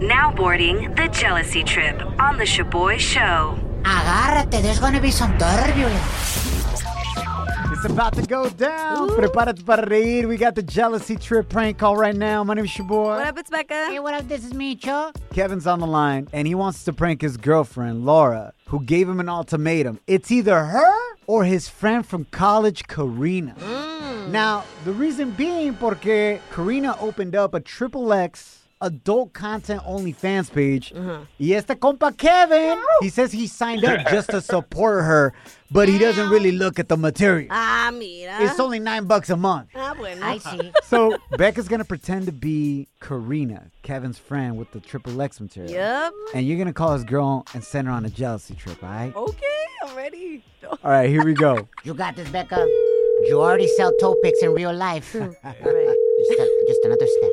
Now boarding the jealousy trip on the Shaboy Show. Agárrate, there's gonna be some turbulence. It's about to go down. Prepárate para reír. We got the jealousy trip prank call right now. My name is your boy. What up? It's Becca. Hey, what up? This is Micho. Kevin's on the line, and he wants to prank his girlfriend, Laura, who gave him an ultimatum. It's either her or his friend from college, Karina. Mm. Now, the reason being porque Karina opened up a triple X adult content OnlyFans page. Y este compa Kevin, he says he signed up just to support her, but he doesn't really look at the material. Ah, mira. It's only nine bucks a month. ah, bueno. I see. So Becca's gonna pretend to be Karina, Kevin's friend with the triple X material. Yep. And you're gonna call his girl and send her on a jealousy trip, all right? Okay, I'm ready. All right, here we go. You got this, Becca. You already sell toe picks in real life. just, a- just another step.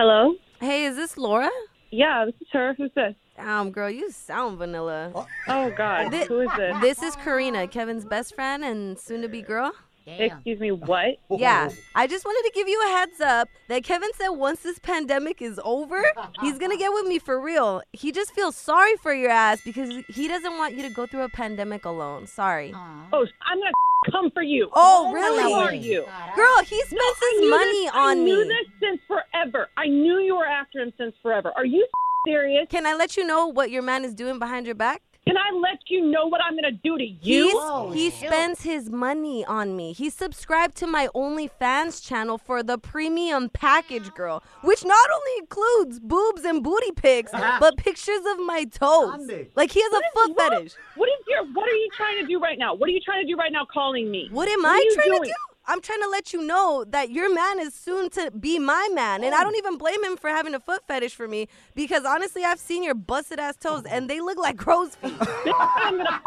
Hello? Hey, is this Laura? Yeah, this is her. Who's this? Um, girl, you sound vanilla. Oh, God. Thi- Who is this? This is Karina, Kevin's best friend and soon-to-be girl. Damn. Excuse me, what? Yeah, I just wanted to give you a heads up that Kevin said once this pandemic is over, he's gonna get with me for real. He just feels sorry for your ass because he doesn't want you to go through a pandemic alone. Sorry. Oh, I'm going to come for you. Oh, really? Who are you? Girl, he spends I his money this, on I knew me. this since forever. I knew you were after him since forever. Are you serious? Can I let you know what your man is doing behind your back? Can I let you know what I'm going to do to He's, you? he spends his money on me. He's subscribed to my OnlyFans channel for the premium package, girl, which not only includes boobs and booty pics, but pictures of my toes. Like he has a foot What? fetish. What is your? What are you trying to do right now? What are you trying to do right now? Calling me? What am What I you trying to do? I'm trying to let you know that your man is soon to be my man. And I don't oh. even blame him for having a foot fetish for me because honestly, I've seen your busted ass toes and they look like crow's feet. I'm gonna.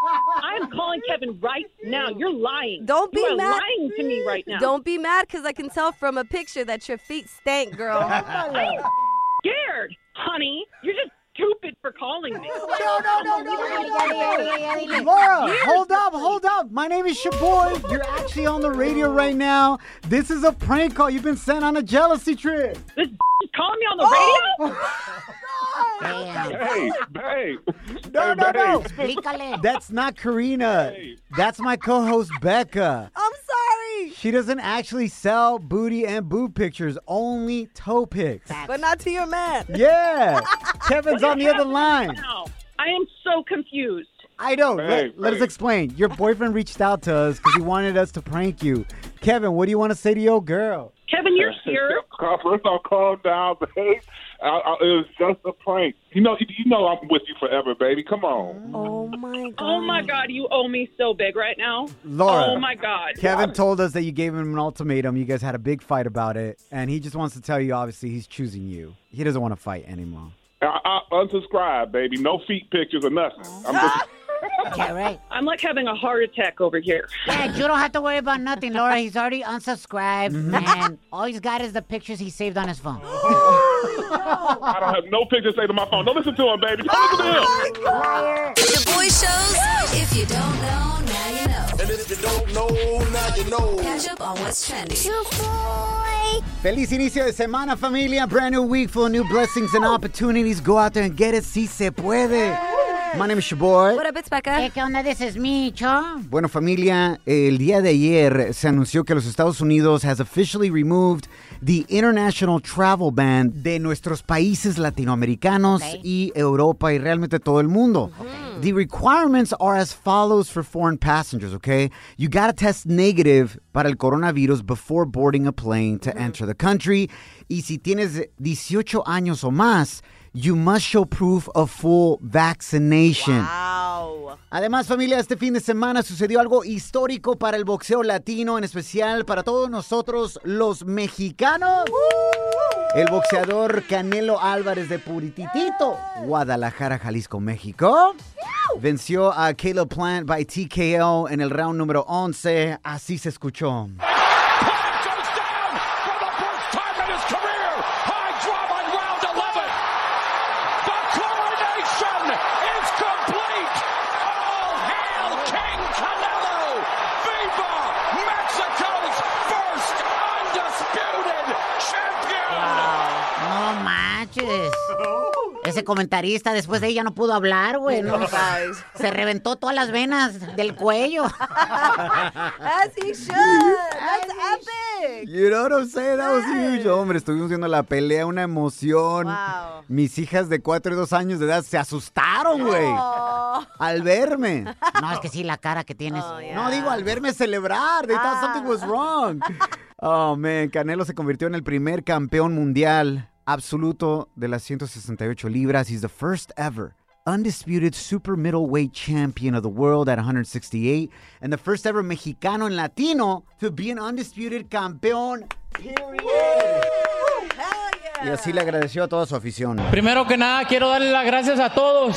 I am calling Kevin right now. You're lying. Don't be you are mad. lying to me right now. Don't be mad because I can tell from a picture that your feet stank, girl. I'm scared, honey. You're just stupid for calling me. No, no, no, no. Laura, hold up, hold up. My name is Shaboy. You're actually on the radio right now. This is a prank call. You've been sent on a jealousy trip. This is calling me on the oh, radio? Damn. Hey, babe. No, hey, no, no. babe. Explícale. That's not Karina. That's my co-host Becca. I'm sorry, She doesn't actually sell booty and boob pictures, only toe pics. but not to your man. Yeah. Kevin's on the other line. Now, I am so confused. I know. Hey, let, let us explain. Your boyfriend reached out to us because he wanted us to prank you. Kevin, what do you want to say to your girl? Kevin, you're here. First off, calm down, babe. I, I, it was just a prank. You know, you know I'm with you forever, baby. Come on. Oh my god. Oh my God, you owe me so big right now. Laura. Oh my God. Kevin told us that you gave him an ultimatum. You guys had a big fight about it, and he just wants to tell you, obviously, he's choosing you. He doesn't want to fight anymore. I, I unsubscribe, baby. No feet pictures or nothing. Oh. I'm just. Yeah, right. I'm like having a heart attack over here. Yeah, you don't have to worry about nothing, Laura. He's already unsubscribed, mm-hmm. and all he's got is the pictures he saved on his phone. I don't have no pictures saved on my phone. Don't listen to him, baby. Don't listen to him. Oh Liar. Shaboy Shows. If you don't know, now you know. And if you don't know, now you know. Catch up on what's trending. Feliz inicio de semana, familia. Brand new week full of new blessings and opportunities. Go out there and get it. Si se puede. My name is Shaboy. What up, it's Hey, Becca? ¿qué onda? This is Micho. Bueno, familia, el día de ayer se anunció que los Estados Unidos has officially removed the international travel ban de nuestros países latinoamericanos Okay. y Europa y realmente todo el mundo. The requirements are as follows for foreign passengers, okay? You got to test negative para el coronavirus before boarding a plane to enter the country. Y si tienes 18 años o más, you must show proof of full vaccination. Wow. Además, familia, este fin de semana sucedió algo histórico para el boxeo latino, en especial para todos nosotros los mexicanos. El boxeador Canelo Álvarez de Purititito, Guadalajara, Jalisco, México, venció a Caleb Plant by TKO en el round número 11. Así se escuchó. goes down for the first time in his career. High drama in round 11. The coronation is complete. All hail King Canelo. Viva Mexico's first undisputed champion. No manches. Ese comentarista después de ella no pudo hablar, güey. ¿no? Se reventó todas las venas del cuello. As he should. That's epic. You know what I'm saying? That was huge. Hombre, estuvimos viendo la pelea, una emoción. Wow. Mis hijas de 4 y 2 años de edad se asustaron, güey, Oh. al verme. No, es que sí, la cara que tienes. Oh, yeah. No, digo, al verme celebrar. They thought something was wrong. Oh, man. Canelo se convirtió en el primer campeón mundial absoluto de las 168 libras. He's the first ever undisputed super middleweight champion of the world at 168 and the first ever mexicano and latino to be an undisputed campeón. Period. Y así le agradeció a toda su afición. Primero que nada, quiero darle las gracias a todos.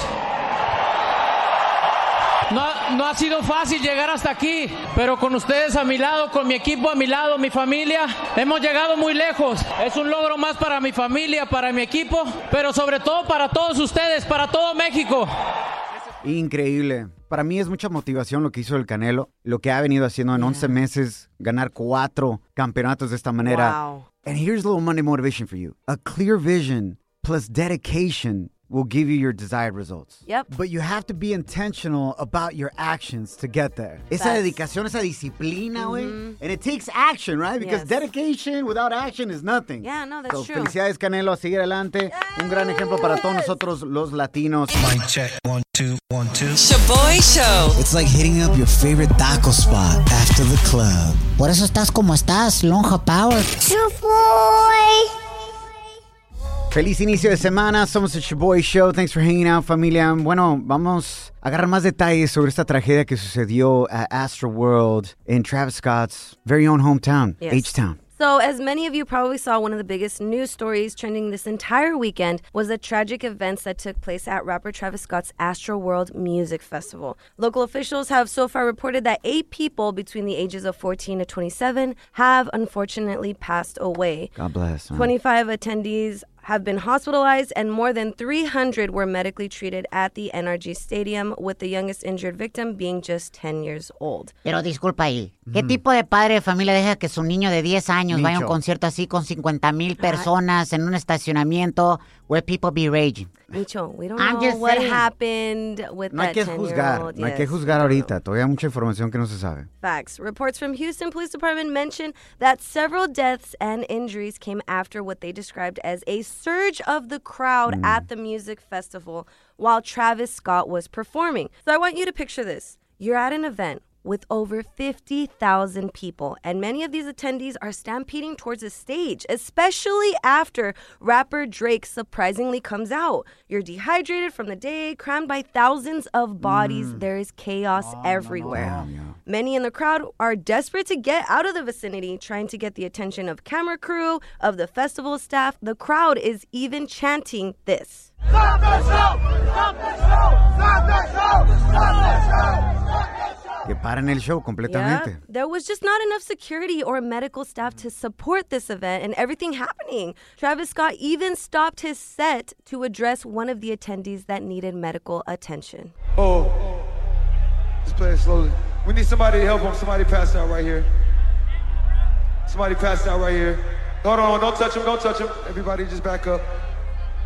No, ha- sido fácil llegar hasta aquí, pero con ustedes a mi lado, con mi equipo a mi lado, mi familia, hemos llegado muy lejos. Es un logro más para mi familia, para mi equipo, pero sobre todo para todos ustedes, para todo México. Increíble. Para mí es mucha motivación lo que hizo el Canelo, lo que ha venido haciendo en 11 meses, ganar cuatro campeonatos de esta manera. Wow. And here's a little Monday motivation for you. A clear vision plus dedication will give you your desired results. Yep. But you have to be intentional about your actions to get there. Esa Facts. dedicación, esa disciplina, güey. Mm-hmm. And it takes action, right? Because Yes. dedication without action is nothing. Yeah, no, that's So, true. Felicidades, Canelo, a seguir adelante. Un gran ejemplo para todos nosotros los latinos. Mic check. One, two, one, two. Shaboy Show. It's like hitting up your favorite taco spot after the club. Por eso estás como estás, Lonja Power. Feliz inicio de semana, somos el Shaboy Show. Thanks for hanging out, familia. Bueno, vamos a agarrar más detalles sobre esta tragedia que sucedió a Astroworld in Travis Scott's very own hometown, Yes. H-Town. So, as many of you probably saw, one of the biggest news stories trending this entire weekend was the tragic events that took place at rapper Travis Scott's Astroworld Music Festival. Local officials have so far reported that eight people between the ages of 14 to 27 have unfortunately passed away. God bless. huh? 25 attendees have been hospitalized, and more than 300 were medically treated at the NRG Stadium, with the youngest injured victim being just 10 years old. Pero disculpa ahí, ¿qué mm. tipo de padre de familia deja que su niño de 10 años vaya a un concierto así con 50 mil personas en un estacionamiento where people be raging? Micho, we don't I'm know what saying. happened with No hay that que 10 juzgar, no hay que juzgar ahorita. Todavía hay mucha información que no se sabe. Facts. Reports from Houston Police Department mention that several deaths and injuries came after what they described as a surge of the crowd mm. at the music festival while Travis Scott was performing. So I want you to picture this. You're at an event with over 50,000 people, and many of these attendees are stampeding towards the stage, especially after rapper Drake surprisingly comes out. You're dehydrated from the day, crammed by thousands of bodies. Mm. There is chaos ah, everywhere. Many in the crowd are desperate to get out of the vicinity, trying to get the attention of camera crew, of the festival staff. The crowd is even chanting this. Que paren el show completamente. Yep. There was just not enough security or medical staff to support this event and everything happening. Travis Scott even stopped his set to address one of the attendees that needed medical attention. Oh, just play it slowly. We need somebody to help him. Somebody passed out right here. Somebody passed out right here. Hold on, don't touch him, don't touch him. Everybody just back up.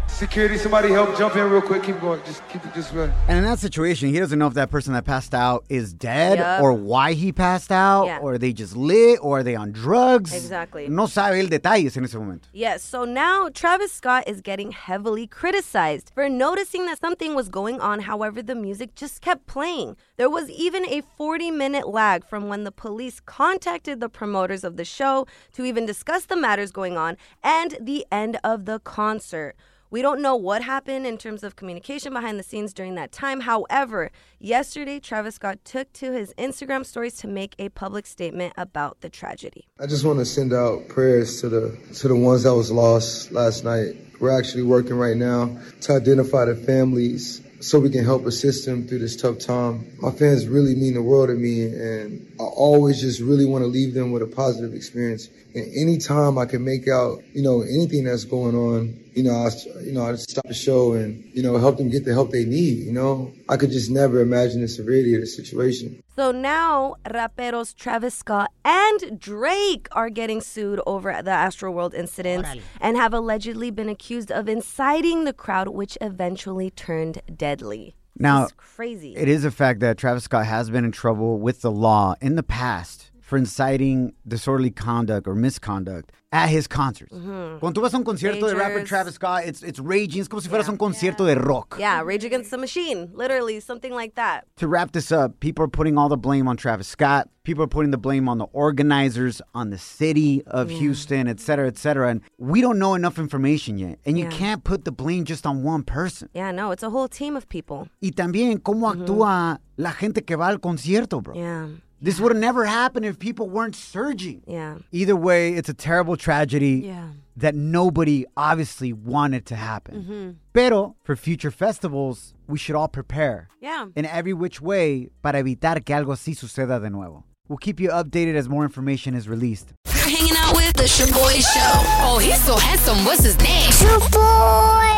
Security, somebody help jump in real quick. Keep going. Just keep it just right. And in that situation, he doesn't know if that person that passed out is dead Yup. or why he passed out Yeah. or they just lit or are they on drugs. Exactly. No sabe el detalles en ese momento. Yes, so now Travis Scott is getting heavily criticized for noticing that something was going on. However, the music just kept playing. There was even a 40 minute lag from when the police contacted the promoters of the show to even discuss the matters going on and the end of the concert. We don't know what happened in terms of communication behind the scenes during that time. However, yesterday, Travis Scott took to his Instagram stories to make a public statement about the tragedy. I just want to send out prayers to the to the ones that was lost last night. We're actually working right now to identify the families so we can help assist them through this tough time. My fans really mean the world to me, and I always just really want to leave them with a positive experience. And anytime I can make out, you know, anything that's going on, you know, I, you know, I stop the show and you know help them get the help they need. You know, I could just never imagine the severity of the situation. So now raperos Travis Scott and Drake are getting sued over the Astroworld incident and have allegedly been accused of inciting the crowd, which eventually turned deadly. Now, crazy. It is a fact that Travis Scott has been in trouble with the law in the past for inciting disorderly conduct or misconduct at his concerts. Mm-hmm. Cuando tú vas a un concierto Rangers. de rapper Travis Scott, it's, it's raging. It's como si fueras yeah. un concierto yeah. de rock. Yeah, Rage Against the Machine, literally, something like that. To wrap this up, people are putting all the blame on Travis Scott. People are putting the blame on the organizers, on the city of yeah. Houston, et cetera, et cetera. And we don't know enough information yet. And you can't put the blame just on one person. Yeah, no, it's a whole team of people. Y también, cómo mm-hmm. actúa la gente que va al concierto, bro. Yeah. This would have never happened if people weren't surging. Yeah. Either way, it's a terrible tragedy yeah. that nobody obviously wanted to happen. Mm-hmm. Pero for future festivals, we should all prepare. Yeah. In every which way para evitar que algo así suceda de nuevo. We'll keep you updated as more information is released. You're hanging out with the Shaboy Show. Oh, he's so handsome. What's his name? Shaboy.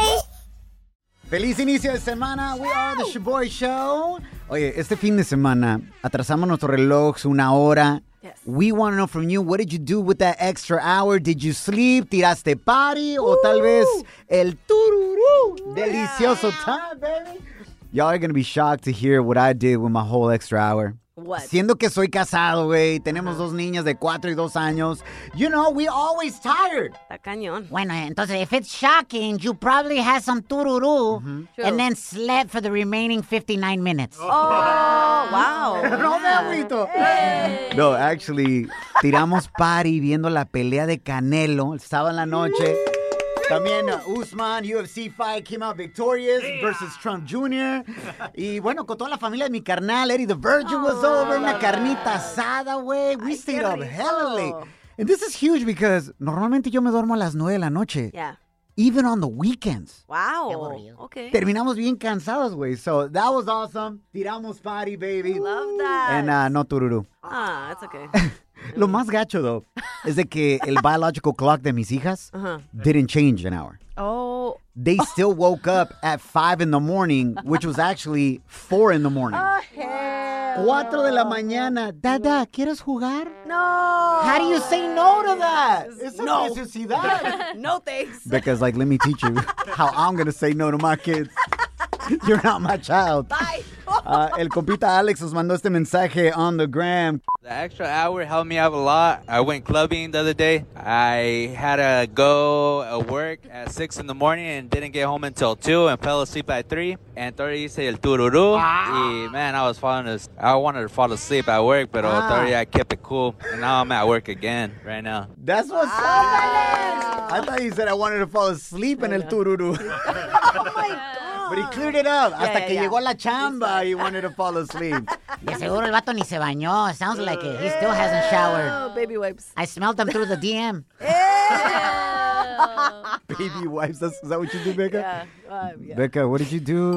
Feliz inicio de semana. We are the Shaboy Show. Oye, este fin de semana atrasamos nuestro reloj una hora. Yes. We want to know from you, what did you do with that extra hour? Did you sleep? ¿Tiraste party? O tal vez el tururú. Delicioso time, baby. Y'all are going to be shocked to hear what I did with my whole extra hour. Siendo que soy casado, güey, tenemos dos niñas de 4 y dos años. You know, we always tired. Está cañón. Bueno, entonces, if it's shocking, you probably had some tururú mm -hmm. and then slept for the remaining 59 minutes. Oh, wow. no, me No, actually, tiramos party viendo la pelea de Canelo el sábado en la noche. También Usman, UFC fight, came out victorious versus Trump Jr. Y bueno, con toda la familia de mi carnal, Eddie the Virgin was over, una carnita asada, güey. We stayed up hella late. And this is huge because normalmente yo me duermo a las 9 de la noche. Yeah. Even on the weekends. Wow. Okay. Terminamos bien cansados, güey. So that was awesome. Tiramos party, baby. Love that. And uh, no tururu. Ah, it's okay. Lo más gacho, though. es de que el biological clock de mis hijas uh-huh. didn't change an hour. Oh. They still woke up at 5 in the morning, which was actually 4 in the morning. Oh, hell. 4 de la mañana. Dada, ¿quieres jugar? No. How do you say no to that? No. necesidad. no thanks. Because, like, let me teach you how I'm going to say no to my kids. You're not my child. Bye. Uh, el compita Alex nos mandó este mensaje on the gram. The extra hour helped me out a lot. I went clubbing the other day. I had to go at work at 6 in the morning and didn't get home until 2 and fell asleep at 3. And 30 hice el tururu. Ah. Y man, I was falling asleep. I wanted to fall asleep at work, but uh, ah. 30 I kept it cool. And now I'm at work again right now. That's what's ah. up, I thought you said I wanted to fall asleep in el tururu. oh my God. But he cleared it up yeah, hasta yeah, que yeah. llegó la chamba he wanted to fall asleep. De seguro el vato ni se bañó. Sounds like it. He still hasn't showered. Oh, baby wipes. I smelled them through the DM. baby wipes. That's, is that what you do, Becca? Yeah. Uh, Becca, what did you do?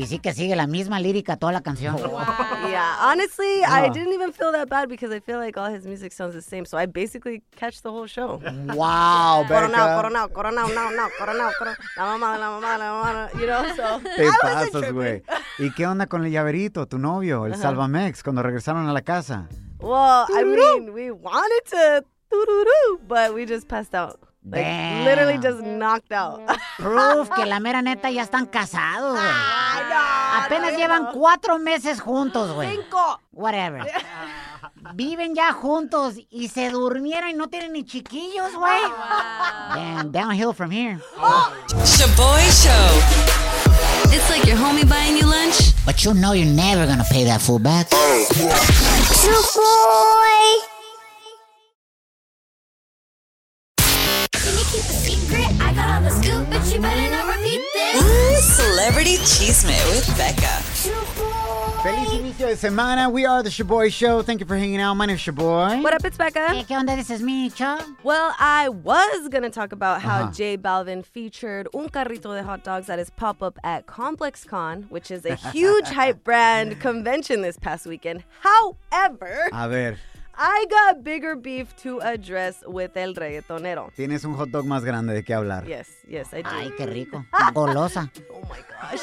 Y sí que sigue la misma lírica toda la canción. Yeah, honestly, I Oh. didn't even feel that bad because I feel like all his music sounds the same. So I basically catch the whole show. Wow, Coronao, Becca. coronao, coronao, no, no, coronao, coronao. La mamá, la mamá, la mamá, you know, so. Te I wasn't pasas, tripping. güey. ¿Y qué onda con el llaverito, tu novio, el Ajá. Salvamex, cuando regresaron a la casa? Well, I mean, we wanted to, but we just passed out. Like Damn. literally just knocked out. Proof que la mera neta ya están casados, güey. Apenas llevan cuatro meses juntos, güey. Cinco. Whatever. Viven ya juntos y se durmieron y no tienen ni chiquillos, güey. Damn, downhill from here. Shaboy Show. It's like your homie buying you lunch. But you know you're never gonna pay that fool back. Ooh, Celebrity Cheesemate with Becca. Feliz inicio de semana. We are the Shaboy Show. Thank you for hanging out. My name's Shaboy. What up, it's Becca. Hey, ¿Qué onda? This is Micho. Well, I was going to talk about how Uh-huh. J Balvin featured un carrito de hot dogs at his pop up at Complex Con, which is a huge hype brand convention this past weekend. However, A ver, I got bigger beef to address with el reggaetonero. tienes un hot dog más grande de qué hablar. Yes, yes, I do. Ay, qué rico. Golosa. Oh my gosh.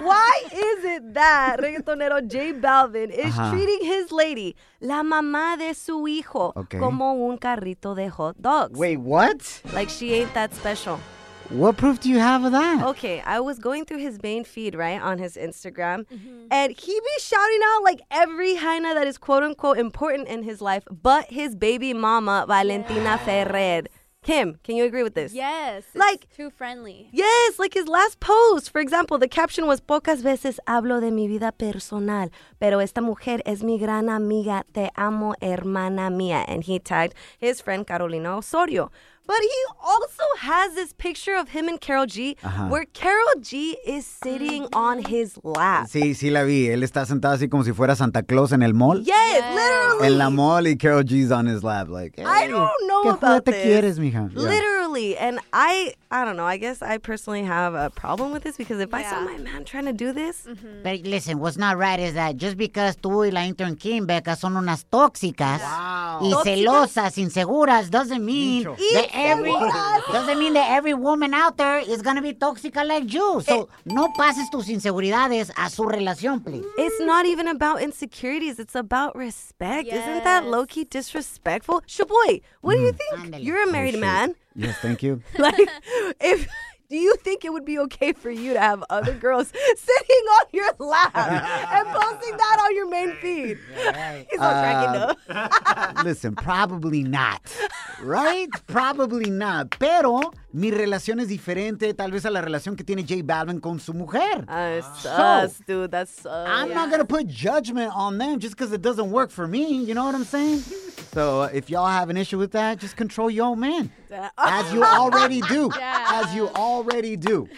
Why is it that reggaetonero J Balvin is Ajá. treating his lady, la mamá de su hijo, Okay. como un carrito de hot dogs? Wait, what? Like she ain't that special. What proof do you have of that? Okay, I was going through his main feed, right, on his Instagram, mm-hmm. and he be shouting out like every hyena that is quote unquote important in his life, but his baby mama, Valentina Ferrer. Kim, can you agree with this? Yes. it's Like- too friendly. Yes, like his last post. For example, the caption was Pocas veces hablo de mi vida personal, pero esta mujer es mi gran amiga, te amo, hermana mía. And he tagged his friend Carolina Osorio. But he also has this picture of him and Karol G, Ajá. where Karol G is sitting on his lap. Sí, sí la vi. Él está sentado así como si fuera Santa Claus en el mall. Yes, literally. En la mall y Karol G's on his lap. Like, I don't know ¿Qué about juguete this. quieres, mija? Yeah. Literally. And I I don't know. I guess I personally have a problem with this because if I saw my man trying to do this, mm-hmm. But listen, what's not right is that just because tú y la intern Kim Becca son unas tóxicas y celosas, inseguras, doesn't mean Dicho. that every doesn't mean that every woman out there is gonna be tóxica like you. Eh. So Eh. no pases tus inseguridades a su relación, please. Mm. It's not even about insecurities. It's about respect. Isn't that low key disrespectful? Shaboy, what do you mm, think? Ándale. You're a married oh, shit. man. Yes, thank you. Like, if do you think it would be okay for you to have other girls sitting on your lap and posting that on your main feed? He's all cracking Uh, up. Listen, probably not. Right? Probably not. Pero mi relación es diferente tal vez a la relación que tiene J Balvin con su mujer. Uh, sus, dude. That's sus. I'm not gonna put judgment on them just because it doesn't work for me. You know what I'm saying? So uh, if y'all have an issue with that, just control your own man, as you already do, as you already do.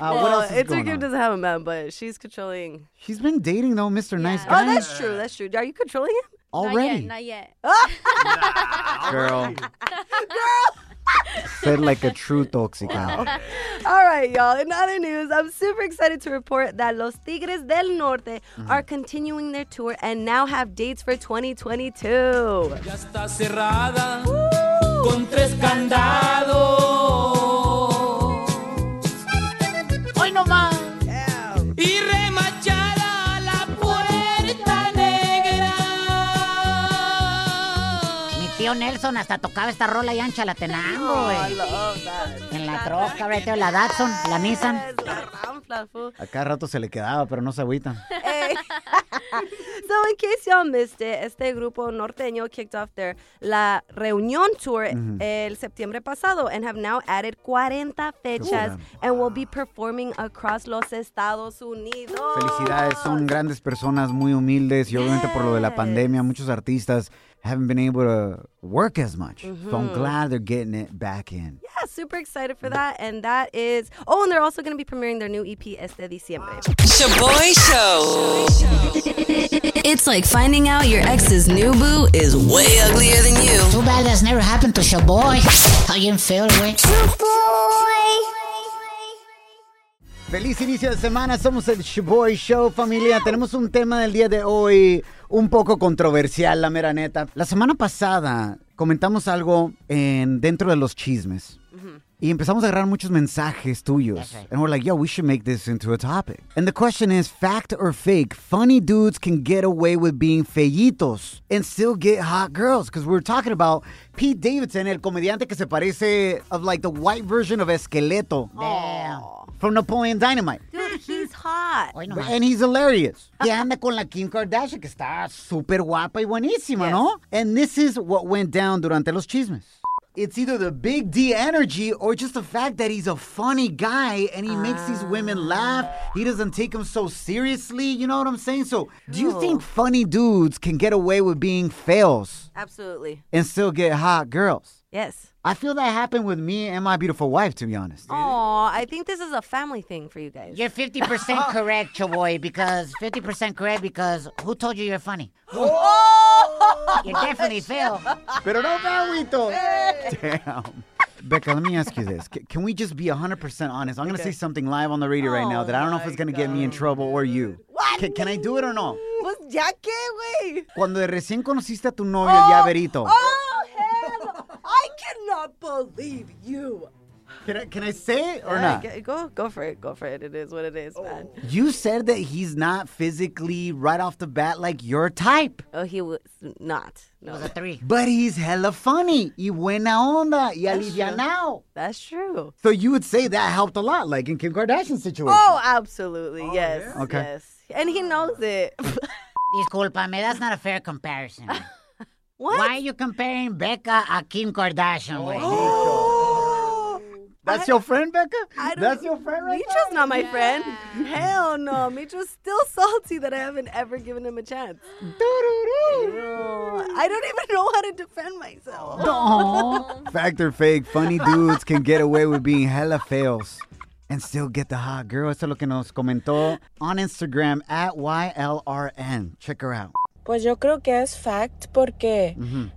Uh, what else is it's going Kim on? doesn't have a man, but she's controlling. She's been dating though, Mr. Nice Guy. Oh, that's true. That's true. Are you controlling him? already, Not yet. Girl. Girl. Said like a true toxica. All right, y'all. In other news, I'm super excited to report that Los Tigres del Norte mm-hmm. are continuing their tour and now have dates for 2022. Tío Nelson hasta tocaba esta rola y ancha la Tenango, güey. En la troca, there, la Datsun, la Nissan. A cada rato se le quedaba, pero no se agüita. Hey. so, in case y'all missed it, este grupo norteño kicked off their La Reunión tour el septiembre pasado and have now added 40 fechas and will be performing across los Estados Unidos. Felicidades, son grandes personas, muy humildes y obviamente por lo de la pandemia, muchos artistas haven't been able to work as much. So I'm mm-hmm. glad they're getting it back in. Yeah, super excited for that. And that is, oh, and they're also going to be premiering their new EP este diciembre. Shaboy Show. It's like finding out your ex's new boo is way uglier than you. Too bad that's never happened to Shaboy. How you feel, güey? Feliz inicio de semana, somos el Shaboy Show, familia. Tenemos un tema del día de hoy un poco controversial, la mera neta. La semana pasada comentamos algo en, dentro de los chismes. Y empezamos a agarrar muchos mensajes tuyos. And we're like, yo, we should make this into a topic. And the question is, fact or fake? Funny dudes can get away with being feitos and still get hot girls. Because we're talking about Pete Davidson, el comediante que se parece of like the white version of Esqueleto. Damn. From Napoleon Dynamite. Dude, he's hot. Hoy. And he's hilarious. Que anda con la Kim Kardashian, que está súper guapa y buenísima, ¿no? And this is what went down durante los chismes. It's either the big D energy or just the fact that he's a funny guy and he makes these women ah. laugh. He doesn't take them so seriously. You know what I'm saying? So, do you think funny dudes can get away with being fails Absolutely. and still get hot girls? Yes. I feel that happened with me and my beautiful wife, to be honest. Oh, I think this is a family thing for you guys. You're 50% correct, Shaboy, because 50% correct because who told you you're funny? Oh! You definitely fail. Pero no me agüito. Damn. Becca, let me ask you this. C- Can we just be 100% honest? I'm going to say something live on the radio right now that I don't know if oh it's going to get me in trouble or you. What? Can I do it or no? Pues ya qué, güey. Cuando recién conociste a tu novio, el oh, llaverito. Oh, hell. I cannot believe you. Can I, can I say it or Yeah, not? g- Go, go for it. Go for it. It is what it is, man. Oh. You said that he's not physically right off the bat like your type. Oh, he was not. It No, was a three. But he's hella funny. Y buena onda. Y alivianao. that's true. So you would say that helped a lot, like in Kim Kardashian's situation. Oh, absolutely. Oh, yes. Okay. Yes. And he knows it. Disculpa me. that's not a fair comparison. what? Why are you comparing Becca a Kim Kardashian, güey? Oh. Oh. That's your friend, Becca? That's your friend right Micho's not my friend. Hell no. Micho's still salty that I haven't ever given him a chance. I don't even know how to defend myself. Aw. Fact or fake, funny dudes can get away with being hella fails and still get the hot girl. Eso es lo que nos comentó on Instagram at YLRN. Check her out. Pues yo creo que es fact porque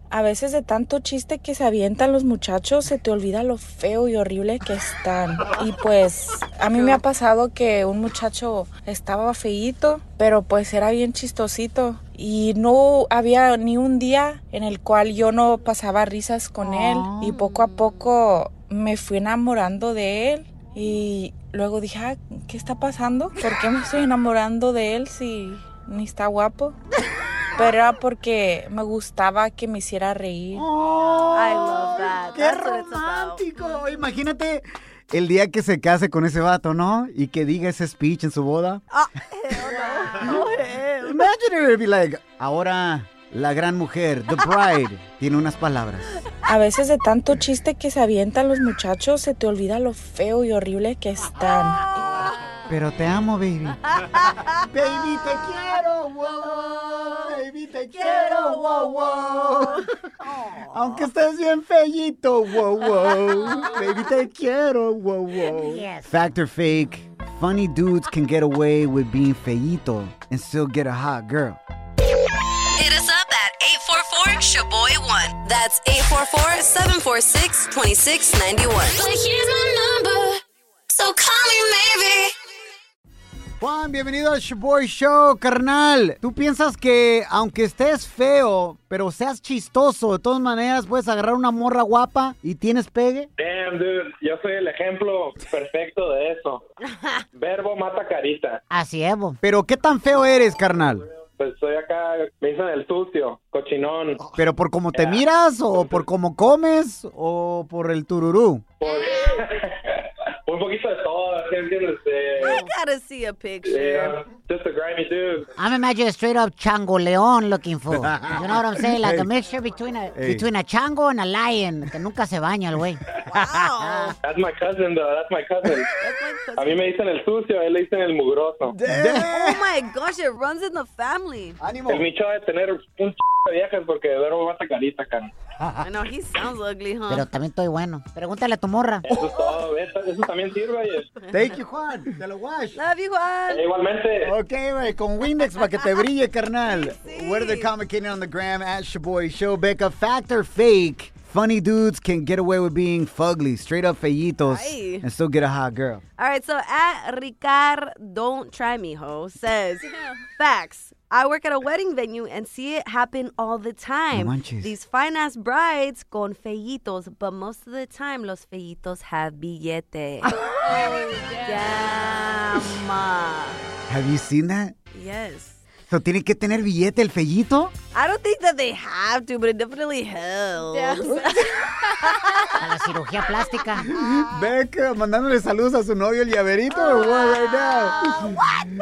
a veces de tanto chiste que se avientan los muchachos se te olvida lo feo y horrible que están. Y pues a mí me ha pasado que un muchacho estaba feíto, pero pues era bien chistosito y no había ni un día en el cual yo no pasaba risas con él y poco a poco me fui enamorando de él y luego dije, ah, ¿qué está pasando? ¿Por qué me estoy enamorando de él si ni está guapo? Pero era porque me gustaba que me hiciera reír. I love that. ¡Qué That's romántico! Imagínate el día que se case con ese vato, ¿no? Y que diga ese speech en su boda. Ah, hell no. Hell. Imagine be like, ahora la gran mujer, the bride, tiene unas palabras. A veces de tanto chiste que se avientan los muchachos se te olvida lo feo y horrible que están. Pero te amo, baby. baby, te quiero, wow. Baby, te quiero, wow, wow. Aunque estés bien fellito, wow, wow. Baby, te quiero, wow, wow. Yes. Fact or fake, funny dudes can get away with being feito and still get a hot girl. Hit us up at 844-SHABOY1. That's 844-746-2691. Well, here's my number, so call me maybe. Juan, bienvenido al Shaboy Show, carnal. ¿Tú piensas que aunque estés feo, pero seas chistoso, de todas maneras puedes agarrar una morra guapa y tienes pegue? Damn, dude, yo soy el ejemplo perfecto de eso. Verbo mata carita. Así es, bo. Pero ¿qué tan feo eres, carnal? Pues soy acá, me dicen el sucio, cochinón. ¿Pero por cómo te miras o por cómo comes o por el tururú? Por... Un poquito de todo, Eh, I gotta see a picture. yeah, just a grimy dude. I'm imagining a straight up chango león looking for. You know what I'm saying? Like a mixture between a Hey. between a chango and a lion. Que nunca se baña el güey. Wow. That's my cousin, though. That's my cousin. A mí me dicen el sucio, a él le dicen el mugroso. oh my gosh, it runs in the family. El Micho de tener un ch de viejas porque verbo mata carita, cara. I know he sounds ugly, huh? Pero también estoy bueno. Pregúntale a tu morra. Eso es todo, eso, eso también sirve, oye. Thank you, Juan. Te lo wash. Love you, Juan. Eh, Igualmente. Ok, güey, con Windex para que te brille, carnal. Where the commentating on the gram at Shaboy Show, Becca. Fact or fake? Funny dudes can get away with being fugly, straight up feyitos, Ay. and still get a hot girl. All right, so at Ricard, don't try me, ho, says facts. I work at a wedding venue and see it happen all the time. manches. These fine ass brides con feyitos, but most of the time los feyitos have billete. oh, yeah, ma. Have you seen that? Yes. So, ¿tiene que tener billete el fellito? I don't think that they have to, but it definitely helps. A la cirugía plástica. Becca, mandándole saludos a su novio el llaverito what right now?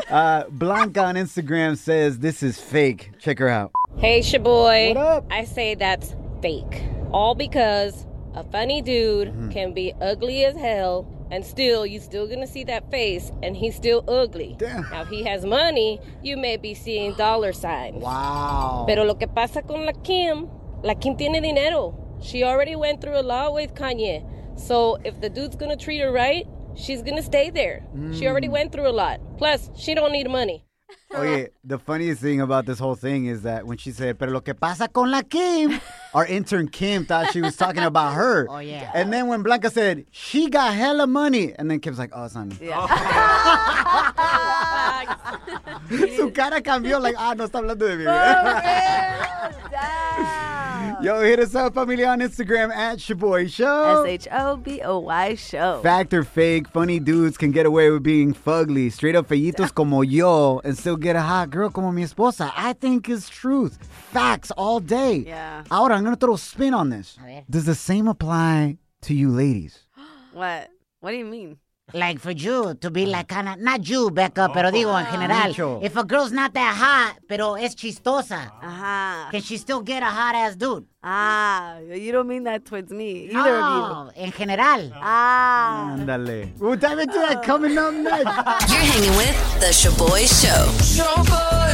Uh, Blanca on Instagram says this is fake. Check her out. Hey, shaboy. What up? I say that's fake. All because a funny dude Mm-hmm. can be ugly as hell, and still, you're still gonna see that face, and he's still ugly. Now, if he has money, you may be seeing dollar signs. Wow. Pero lo que pasa con la Kim, la Kim tiene dinero. She already went through a lot with Kanye. So if the dude's gonna treat her right, she's gonna stay there. She already Mm. went through a lot. Plus, she don't need money. Oye, the funniest thing about this whole thing is that when she said, pero lo que pasa con la Kim, our intern Kim thought she was talking about her. Oh, yeah. And then when Blanca said, she got hella money, and then Kim's like, oh, it's not me. Su cara cambió, like, ah, no está hablando de mí. Yo, hit us up, familia, on Instagram at Shaboy Show. S H O B O Y show. Fact or fake, funny dudes can get away with being fugly. Straight up fellitos como yo and still get a hot girl como mi esposa. I think is truth. Facts all day. Yeah. Ahora, I'm going to throw a spin on this. Does the same apply to you ladies? What? What do you mean? Like for you to be like kind of, not you, Becca, pero digo en general. Mucho. If a girl's not that hot, pero es chistosa, Ajá. can she still get a hot ass dude? Ah, you don't mean that towards me. Either of No, en general. you. Ah. Ándale. We'll dive into that coming up next. You're hanging with The Shaboy Show. Shaboy,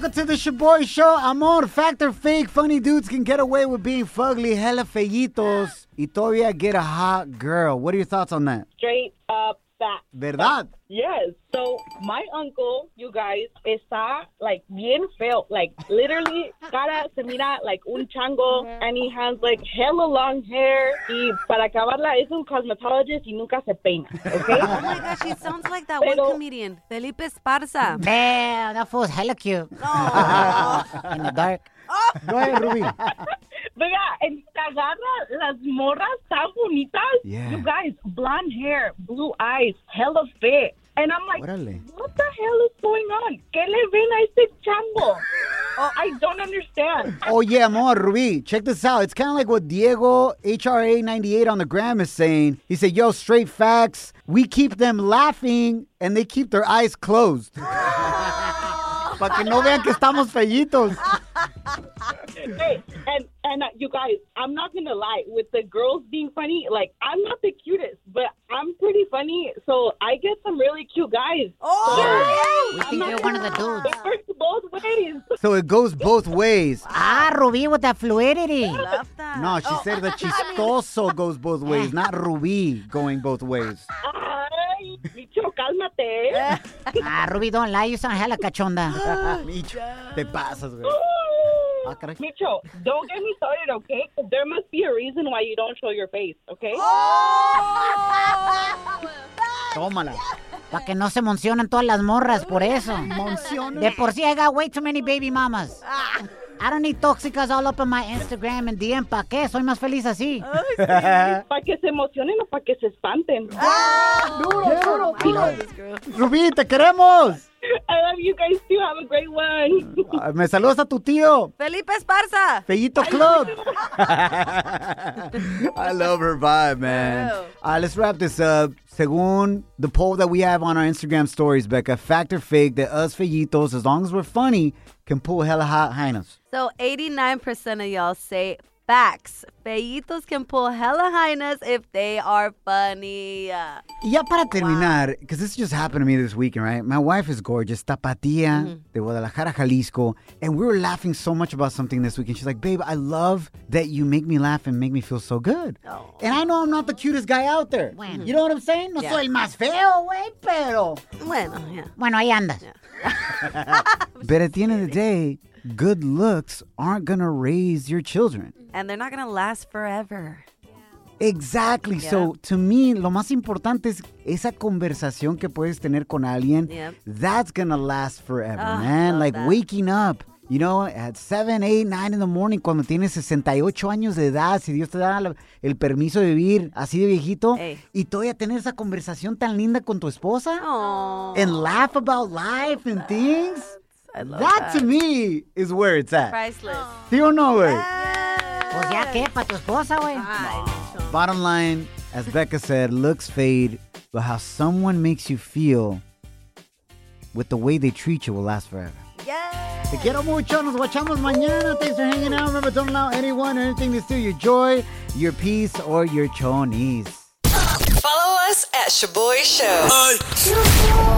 welcome to the Shaboy Show. Amor, fact or fake, funny dudes can get away with being fugly, hella fellitos, y get a hot girl. What are your thoughts on that? Straight up fact. ¿Verdad? Yes. So my uncle, you guys, está like bien feo. Like literally, cara se mira like un chango, and he has like hella long hair. Y para acabarla es un cosmetologist y nunca se peina. Okay. Oh my gosh, he sounds like that one comedian, Felipe Esparza. Damn, that fool's hella cute. Oh. In the dark. Go ahead, Ruby. Vega, and te agarra las morras tan bonitas. Yeah. You guys, blonde hair, blue eyes, hell hella fit. And I'm like, Órale. what the hell is going on? ¿Qué le ven a este chango? Oh, I don't understand. Oh yeah, amor, Ruby. Check this out. It's kind of like what Diego HRA 98 on the gram is saying. He said, "Yo, straight facts. We keep them laughing, and they keep their eyes closed." Para que no vean que estamos fellitos. Hey, and and uh, you guys, I'm not gonna lie. With the girls being funny, like I'm not the cutest, but I'm pretty funny, so I get some really cute guys. Oh, We think you're one of the dudes. It works both ways. So it goes both ways. Ah, Ruby with that fluidity. Love that. No, she said the chistoso goes both ways, not Ruby going both ways. Ay, bicho, cálmate. Ah, Ruby, don't lie. You sound hella cachonda. Micho, te pasas, güey. Ah, caray. Micho, don't get me started, okay? There must be a reason why you don't show your face, okay? Tómala. Para que no se mencionen todas las morras, por eso. Mencionen. De por sí, I got way too many baby mamas. I don't need tóxicas all up in my Instagram and DM. ¿Pa' qué? Soy más feliz así. ¿Para que se emocionen o para que se espanten? Duro, duro, I know. Rubí, te queremos. I love you guys too. Have a great one. Me saludas a tu tío. Felipe Esparza. Fellito Club. I love her vibe, man. Ew. Uh, let's wrap this up. Según the poll that we have on our Instagram stories, Becca, fact or fake that us fellitos, as long as we're funny, can pull hella hot hyenas. So 89% of y'all say facts. Feyitos can pull hella hyenas if they are funny. Y ya para terminar, because this just happened to me this weekend, right? My wife is gorgeous, Tapatía mm-hmm. de Guadalajara, Jalisco, and we were laughing so much about something this weekend. She's like, babe, I love that you make me laugh and make me feel so good. Oh. And I know I'm not the cutest guy out there. Bueno. You know what I'm saying? No Yeah. soy el más feo, güey, pero... Bueno, yeah. Bueno, ahí andas. But at the end of the day, good looks aren't gonna raise your children. And they're not going to last forever. Exactly. So, to me, lo más importante es esa conversación que puedes tener con alguien. Yep. That's gonna last forever, Ah, man. Like that. waking up. You know, at 7, 8, 9 in the morning, cuando tienes 68 años de edad, si Dios te da el permiso de vivir así de viejito, Ey. y todavía tener esa conversación tan linda con tu esposa, Aw. and laugh about life and things, I love that, to me is where it's at. Priceless. ¿Sí o no, güey? Pues ya qué, para tu esposa, güey. Bottom line, as Becca said, looks fade, but how someone makes you feel with the way they treat you will last forever. Yeah. Te quiero mucho. Nos guachamos mañana. Thanks for hanging out. Remember, don't allow anyone or anything to steal your joy, your peace, or your chonies. Follow us at Shaboy Show.